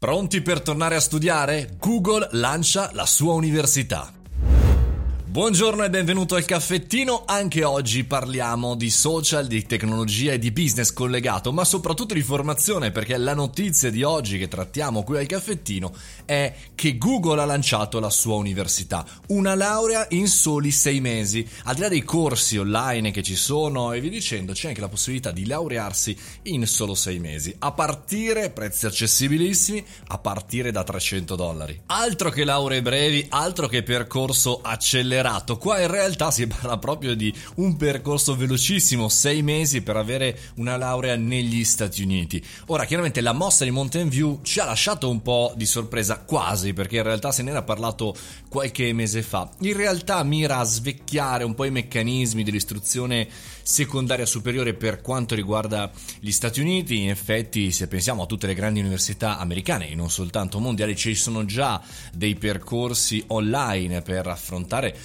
Pronti per tornare a studiare? Google lancia la sua università. Buongiorno e benvenuto al caffettino. Anche oggi parliamo di social, di tecnologia e di business collegato, ma soprattutto di formazione, perché la notizia di oggi che trattiamo qui al caffettino è che Google ha lanciato la sua università, una laurea in soli sei mesi. Al di là dei corsi online che ci sono e vi dicendo, c'è anche la possibilità di laurearsi in solo sei mesi, a partire prezzi accessibilissimi, a partire da 300 dollari. Altro che lauree brevi, altro che percorso accelerato accelerato. Qua in realtà si parla proprio di un percorso velocissimo, sei mesi per avere una laurea negli Stati Uniti. Ora, chiaramente la mossa di Mountain View ci ha lasciato un po' di sorpresa, quasi, perché in realtà se ne era parlato qualche mese fa. In realtà mira a svecchiare un po' i meccanismi dell'istruzione secondaria superiore per quanto riguarda gli Stati Uniti. In effetti, se pensiamo a tutte le grandi università americane e non soltanto mondiali, ci sono già dei percorsi online per affrontare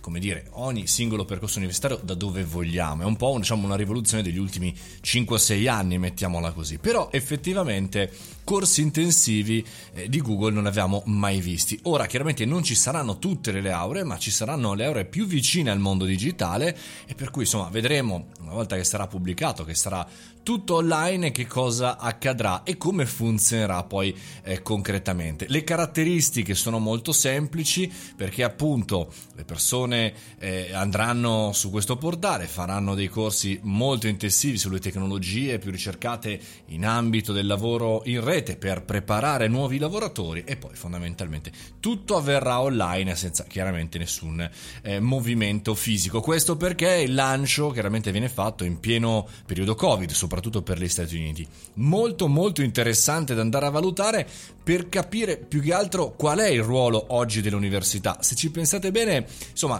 come dire, ogni singolo percorso universitario da dove vogliamo. È un po' diciamo, una rivoluzione degli ultimi 5-6 anni, mettiamola così. Però effettivamente corsi intensivi eh, di Google non ne avevamo mai visti. Ora chiaramente non ci saranno tutte le lauree, ma ci saranno le lauree più vicine al mondo digitale e per cui insomma vedremo una volta che sarà pubblicato, che sarà tutto online, che cosa accadrà e come funzionerà poi eh, concretamente. Le caratteristiche sono molto semplici perché appunto le persone eh, andranno su questo portale, faranno dei corsi molto intensivi sulle tecnologie più ricercate in ambito del lavoro in rete per preparare nuovi lavoratori e poi fondamentalmente tutto avverrà online senza chiaramente nessun eh, movimento fisico. Questo perché il lancio chiaramente viene fatto in pieno periodo Covid, soprattutto per gli Stati Uniti. Molto molto interessante da andare a valutare per capire più che altro qual è il ruolo oggi dell'università. Se ci pensate bene, insomma,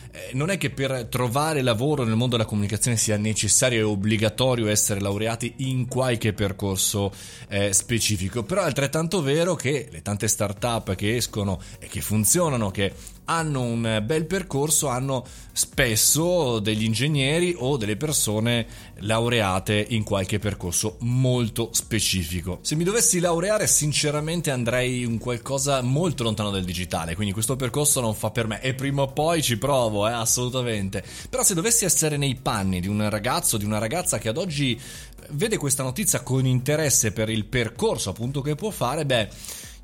eh, non è che per trovare lavoro nel mondo della comunicazione sia necessario e obbligatorio essere laureati in qualche percorso eh, specifico, però è altrettanto vero che le tante start-up che escono e che funzionano, che hanno un bel percorso, hanno spesso degli ingegneri o delle persone laureate in qualche percorso molto specifico. Se mi dovessi laureare, sinceramente andrei in qualcosa molto lontano dal digitale, quindi questo percorso non fa per me e prima o poi ci provo, eh, assolutamente. Però se dovessi essere nei panni di un ragazzo, di una ragazza che ad oggi vede questa notizia con interesse per il percorso appunto che può fare, beh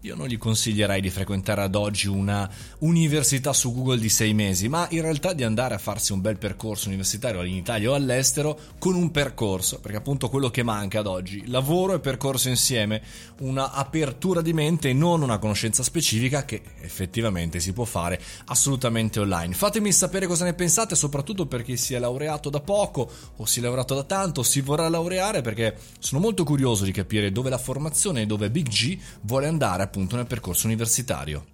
io non gli consiglierei di frequentare ad oggi una università su Google di sei mesi, ma in realtà di andare a farsi un bel percorso universitario in Italia o all'estero con un percorso, perché appunto quello che manca ad oggi, lavoro e percorso insieme, una apertura di mente e non una conoscenza specifica che effettivamente si può fare assolutamente online. Fatemi sapere cosa ne pensate, soprattutto per chi si è laureato da poco o si è laureato da tanto, o si vorrà laureare perché sono molto curioso di capire dove la formazione e dove Big G vuole andare appunto nel percorso universitario.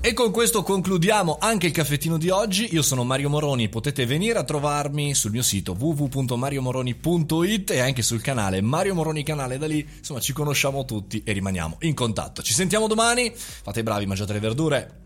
E con questo concludiamo anche il caffettino di oggi. Io sono Mario Moroni, potete venire a trovarmi sul mio sito www.mariomoroni.it e anche sul canale Mario Moroni Canale. Da lì, insomma, ci conosciamo tutti e rimaniamo in contatto. Ci sentiamo domani. Fate i bravi, mangiate le verdure.